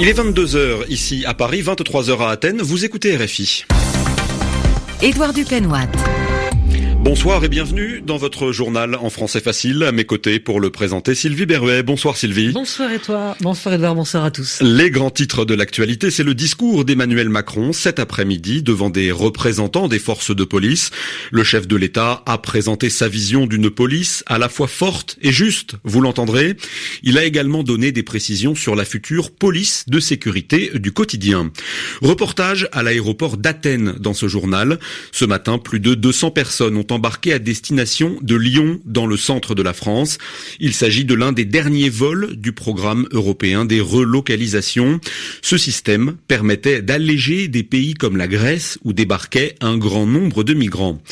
Il est 22h ici à Paris, 23h à Athènes. Vous écoutez RFI. Édouard Dupenoit. Bonsoir et bienvenue dans votre journal en français facile. À mes côtés pour le présenter, Sylvie Berruet. Bonsoir Sylvie. Bonsoir et toi. Bonsoir Edouard, bonsoir à tous. Les grands titres de l'actualité, c'est le discours d'Emmanuel Macron cet après-midi devant des représentants des forces de police. Le chef de l'État a présenté sa vision d'une police à la fois forte et juste, vous l'entendrez. Il a également donné des précisions sur la future police de sécurité du quotidien. Reportage à l'aéroport d'Athènes dans ce journal. Ce matin, plus de 200 personnes ont embarqué à destination de Lyon dans le centre de la France. Il s'agit de l'un des derniers vols du programme européen des relocalisations. Ce système permettait d'alléger des pays comme la Grèce où débarquait un grand nombre de migrants.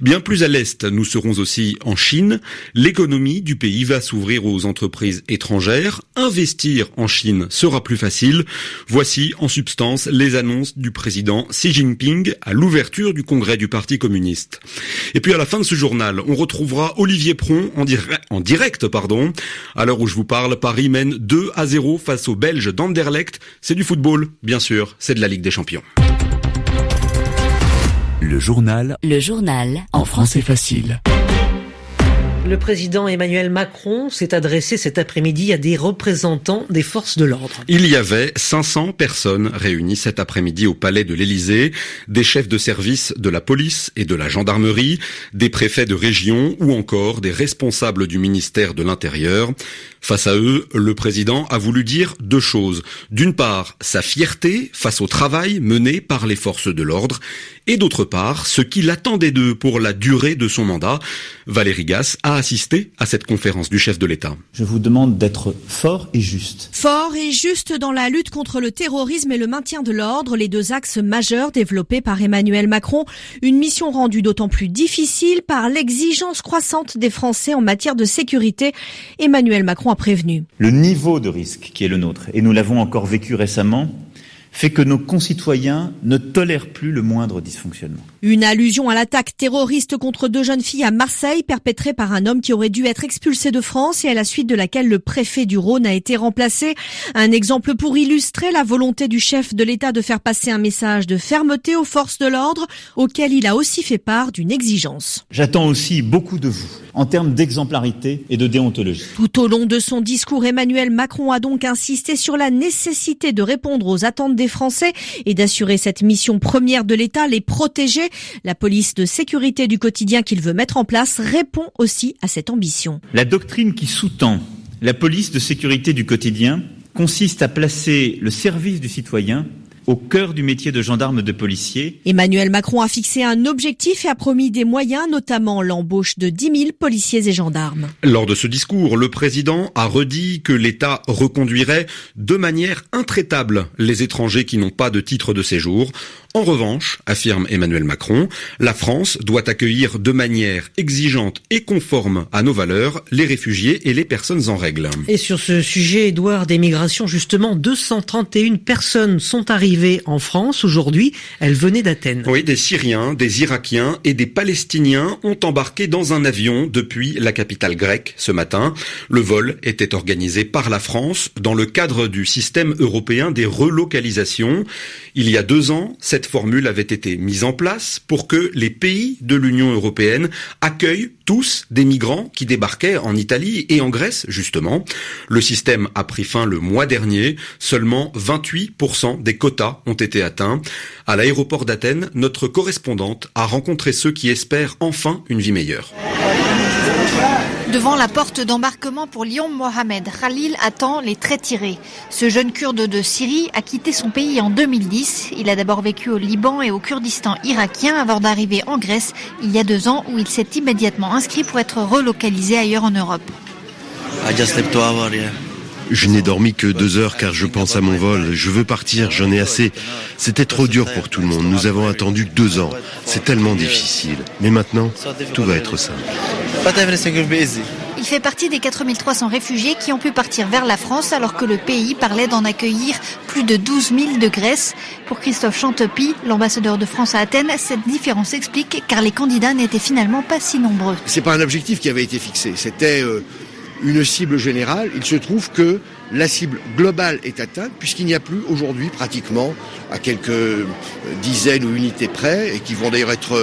Bien plus à l'est, nous serons aussi en Chine. L'économie du pays va s'ouvrir aux entreprises étrangères. Investir en Chine sera plus facile. Voici en substance les annonces du président Xi Jinping à l'ouverture du congrès du Parti communiste. Puis à la fin de ce journal, on retrouvera Olivier Pron en, en direct, pardon. À l'heure où je vous parle, Paris mène 2 à 0 face aux Belges d'Anderlecht. C'est du football, bien sûr, c'est de la Ligue des Champions. Le journal. Le journal. En français facile. Le président Emmanuel Macron s'est adressé cet après-midi à des représentants des forces de l'ordre. Il y avait 500 personnes réunies cet après-midi au palais de l'Élysée, des chefs de service de la police et de la gendarmerie, des préfets de région ou encore des responsables du ministère de l'Intérieur. Face à eux, le président a voulu dire deux choses. D'une part, sa fierté face au travail mené par les forces de l'ordre et d'autre part, ce qu'il attendait d'eux pour la durée de son mandat. Valérie Gasse a assisté à cette conférence du chef de l'État. Je vous demande d'être fort et juste. Fort et juste dans la lutte contre le terrorisme et le maintien de l'ordre, les deux axes majeurs développés par Emmanuel Macron. Une mission rendue d'autant plus difficile par l'exigence croissante des Français en matière de sécurité. Emmanuel Macron a prévenu. Le niveau de risque qui est le nôtre, et nous l'avons encore vécu récemment, fait que nos concitoyens ne tolèrent plus le moindre dysfonctionnement. Une allusion à l'attaque terroriste contre deux jeunes filles à Marseille perpétrée par un homme qui aurait dû être expulsé de France et à la suite de laquelle le préfet du Rhône a été remplacé. Un exemple pour illustrer la volonté du chef de l'État de faire passer un message de fermeté aux forces de l'ordre auquel il a aussi fait part d'une exigence. J'attends aussi beaucoup de vous en termes d'exemplarité et de déontologie. Tout au long de son discours, Emmanuel Macron a donc insisté sur la nécessité de répondre aux attentes des Français et d'assurer cette mission première de l'État, les protéger. La police de sécurité du quotidien qu'il veut mettre en place répond aussi à cette ambition. La doctrine qui sous-tend la police de sécurité du quotidien consiste à placer le service du citoyen au cœur du métier de gendarme de policier. Emmanuel Macron a fixé un objectif et a promis des moyens, notamment l'embauche de 10 000 policiers et gendarmes. Lors de ce discours, le président a redit que l'État reconduirait de manière intraitable les étrangers qui n'ont pas de titre de séjour. En revanche, affirme Emmanuel Macron, la France doit accueillir de manière exigeante et conforme à nos valeurs les réfugiés et les personnes en règle. Et sur ce sujet, Édouard, des migrations, justement, 231 personnes sont arrivées en France aujourd'hui. Elles venaient d'Athènes. Oui, des Syriens, des Irakiens et des Palestiniens ont embarqué dans un avion depuis la capitale grecque ce matin. Le vol était organisé par la France dans le cadre du système européen des relocalisations. Il y a deux ans, cette formule avait été mise en place pour que les pays de l'Union européenne accueillent tous des migrants qui débarquaient en Italie et en Grèce, justement. Le système a pris fin le mois dernier. Seulement 28% des quotas ont été atteints. À l'aéroport d'Athènes, notre correspondante a rencontré ceux qui espèrent enfin une vie meilleure. Devant la porte d'embarquement pour Lyon, Mohamed Khalil attend les traits tirés. Ce jeune kurde de Syrie a quitté son pays en 2010. Il a d'abord vécu au Liban et au Kurdistan irakien avant d'arriver en Grèce il y a deux ans où il s'est immédiatement inscrit pour être relocalisé ailleurs en Europe. Je n'ai dormi que deux heures car je pense à mon vol. Je veux partir, j'en ai assez. C'était trop dur pour tout le monde. Nous avons attendu deux ans. C'est tellement difficile. Mais maintenant, tout va être simple. Il fait partie des 4300 réfugiés qui ont pu partir vers la France alors que le pays parlait d'en accueillir plus de 12 000 de Grèce. Pour Christophe Chantepie, l'ambassadeur de France à Athènes, cette différence s'explique car les candidats n'étaient finalement pas si nombreux. C'est pas un objectif qui avait été fixé, c'était euh, une cible générale. Il se trouve que la cible globale est atteinte puisqu'il n'y a plus aujourd'hui pratiquement à quelques euh, dizaines ou unités près et qui vont d'ailleurs être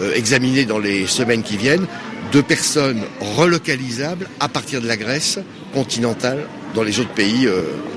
euh, examinées dans les semaines qui viennent de personnes relocalisables à partir de la Grèce continentale dans les autres pays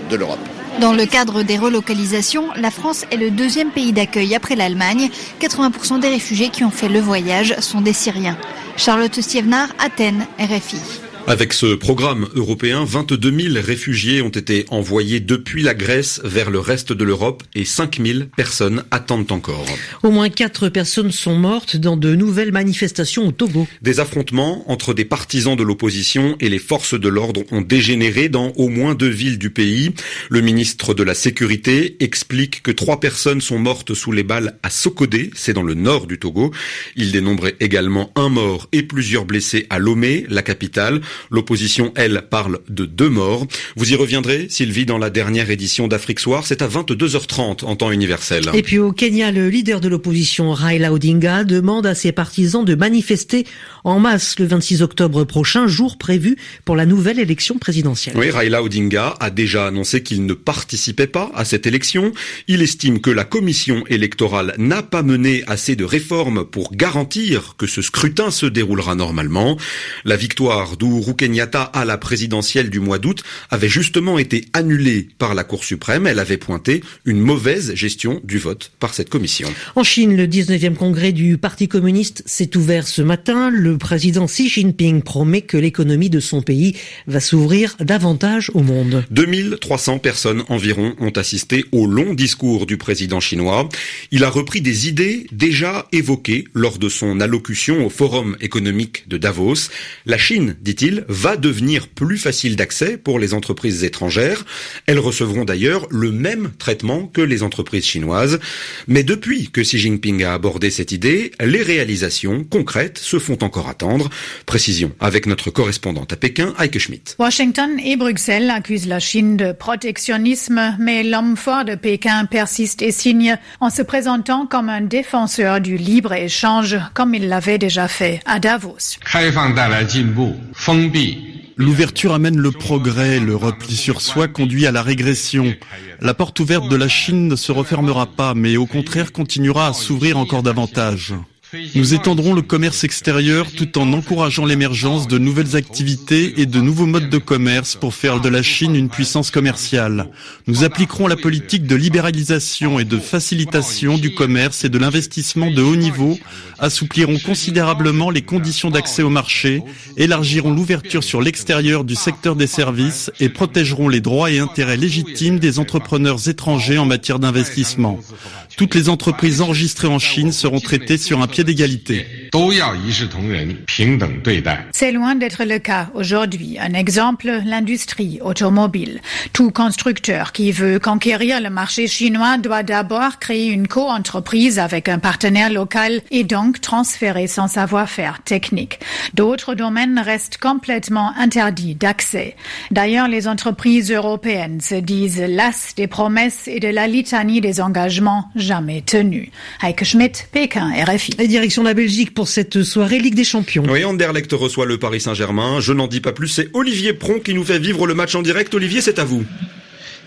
de l'Europe. Dans le cadre des relocalisations, la France est le deuxième pays d'accueil après l'Allemagne. 80% des réfugiés qui ont fait le voyage sont des Syriens. Charlotte Stievnar, Athènes, RFI. Avec ce programme européen, 22 000 réfugiés ont été envoyés depuis la Grèce vers le reste de l'Europe et 5 000 personnes attendent encore. Au moins 4 personnes sont mortes dans de nouvelles manifestations au Togo. Des affrontements entre des partisans de l'opposition et les forces de l'ordre ont dégénéré dans au moins deux villes du pays. Le ministre de la Sécurité explique que trois personnes sont mortes sous les balles à Sokodé, c'est dans le nord du Togo. Il dénombrait également un mort et plusieurs blessés à Lomé, la capitale. L'opposition, elle, parle de deux morts. Vous y reviendrez, Sylvie, dans la dernière édition d'Afrique Soir. C'est à 22h30 en temps universel. Et puis au Kenya, le leader de l'opposition, Raila Odinga, demande à ses partisans de manifester en masse le 26 octobre prochain, jour prévu pour la nouvelle élection présidentielle. Oui, Raila Odinga a déjà annoncé qu'il ne participait pas à cette élection. Il estime que la commission électorale n'a pas mené assez de réformes pour garantir que ce scrutin se déroulera normalement. La victoire d'Ouru Uhuru Kenyatta à la présidentielle du mois d'août avait justement été annulée par la Cour suprême. Elle avait pointé une mauvaise gestion du vote par cette commission. En Chine, le 19e congrès du Parti communiste s'est ouvert ce matin. Le président Xi Jinping promet que l'économie de son pays va s'ouvrir davantage au monde. 2300 personnes environ ont assisté au long discours du président chinois. Il a repris des idées déjà évoquées lors de son allocution au Forum économique de Davos. La Chine, dit-il, va devenir plus facile d'accès pour les entreprises étrangères. Elles recevront d'ailleurs le même traitement que les entreprises chinoises. Mais depuis que Xi Jinping a abordé cette idée, les réalisations concrètes se font encore attendre. Précision avec notre correspondante à Pékin, Heike Schmidt. Washington et Bruxelles accusent la Chine de protectionnisme, mais l'homme fort de Pékin persiste et signe en se présentant comme un défenseur du libre-échange, comme il l'avait déjà fait à Davos. L'ouverture amène le progrès, le repli sur soi conduit à la régression. La porte ouverte de la Chine ne se refermera pas, mais au contraire continuera à s'ouvrir encore davantage. Nous étendrons le commerce extérieur tout en encourageant l'émergence de nouvelles activités et de nouveaux modes de commerce pour faire de la Chine une puissance commerciale. Nous appliquerons la politique de libéralisation et de facilitation du commerce et de l'investissement de haut niveau, assouplirons considérablement les conditions d'accès au marché, élargirons l'ouverture sur l'extérieur du secteur des services et protégerons les droits et intérêts légitimes des entrepreneurs étrangers en matière d'investissement. Toutes les entreprises enregistrées en Chine seront traitées sur un pied d'égalité. C'est loin d'être le cas aujourd'hui. Un exemple, l'industrie automobile. Tout constructeur qui veut conquérir le marché chinois doit d'abord créer une co-entreprise avec un partenaire local et donc transférer son savoir-faire technique. D'autres domaines restent complètement interdits d'accès. D'ailleurs, les entreprises européennes se disent las des promesses et de la litanie des engagements jamais tenus. Heike Schmidt, Pékin, RFI direction la Belgique pour cette soirée Ligue des Champions. Oui, Anderlecht reçoit le Paris Saint-Germain. Je n'en dis pas plus. C'est Olivier Pron qui nous fait vivre le match en direct. Olivier, c'est à vous.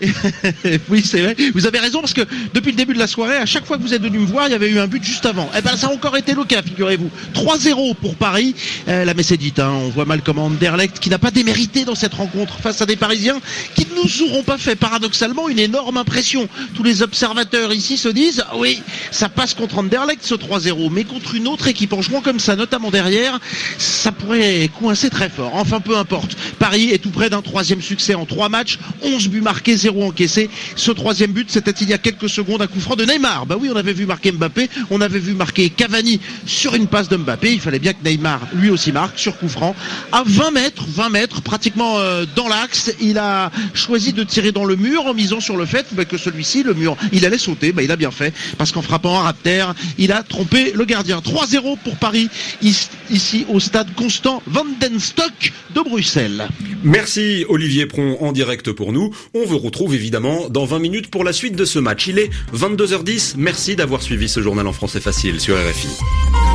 oui, c'est vrai. Vous avez raison parce que depuis le début de la soirée, à chaque fois que vous êtes venu me voir, il y avait eu un but juste avant. Eh ben, ça a encore été le cas, figurez-vous. 3-0 pour Paris. Euh, la messe est. Hein. On voit mal comment Anderlecht, qui n'a pas démérité dans cette rencontre face à des Parisiens, qui ne nous auront pas fait paradoxalement une énorme impression. Tous les observateurs ici se disent, oui, ça passe contre Anderlecht ce 3-0, mais contre une autre équipe en jouant comme ça, notamment derrière, ça pourrait coincer très fort. Enfin, peu importe. Paris est tout près d'un troisième succès en trois matchs, 11 buts marqués, 3-0 encaissé. Ce troisième but, c'était il y a quelques secondes un coup franc de Neymar. Bah oui, on avait vu marquer Mbappé, on avait vu marquer Cavani sur une passe de Mbappé. Il fallait bien que Neymar lui aussi marque sur coup franc à 20 mètres, 20 mètres, pratiquement euh, dans l'axe. Il a choisi de tirer dans le mur en misant sur le fait bah, que celui-ci, le mur, il allait sauter. Bah, il a bien fait parce qu'en frappant un rat de terre, il a trompé le gardien. 3-0 pour Paris ici au stade Constant Vandenstock de Bruxelles. Merci Olivier Pron en direct pour nous. On vous retrouve évidemment dans 20 minutes pour la suite de ce match. Il est 22h10. Merci d'avoir suivi ce journal en français facile sur RFI.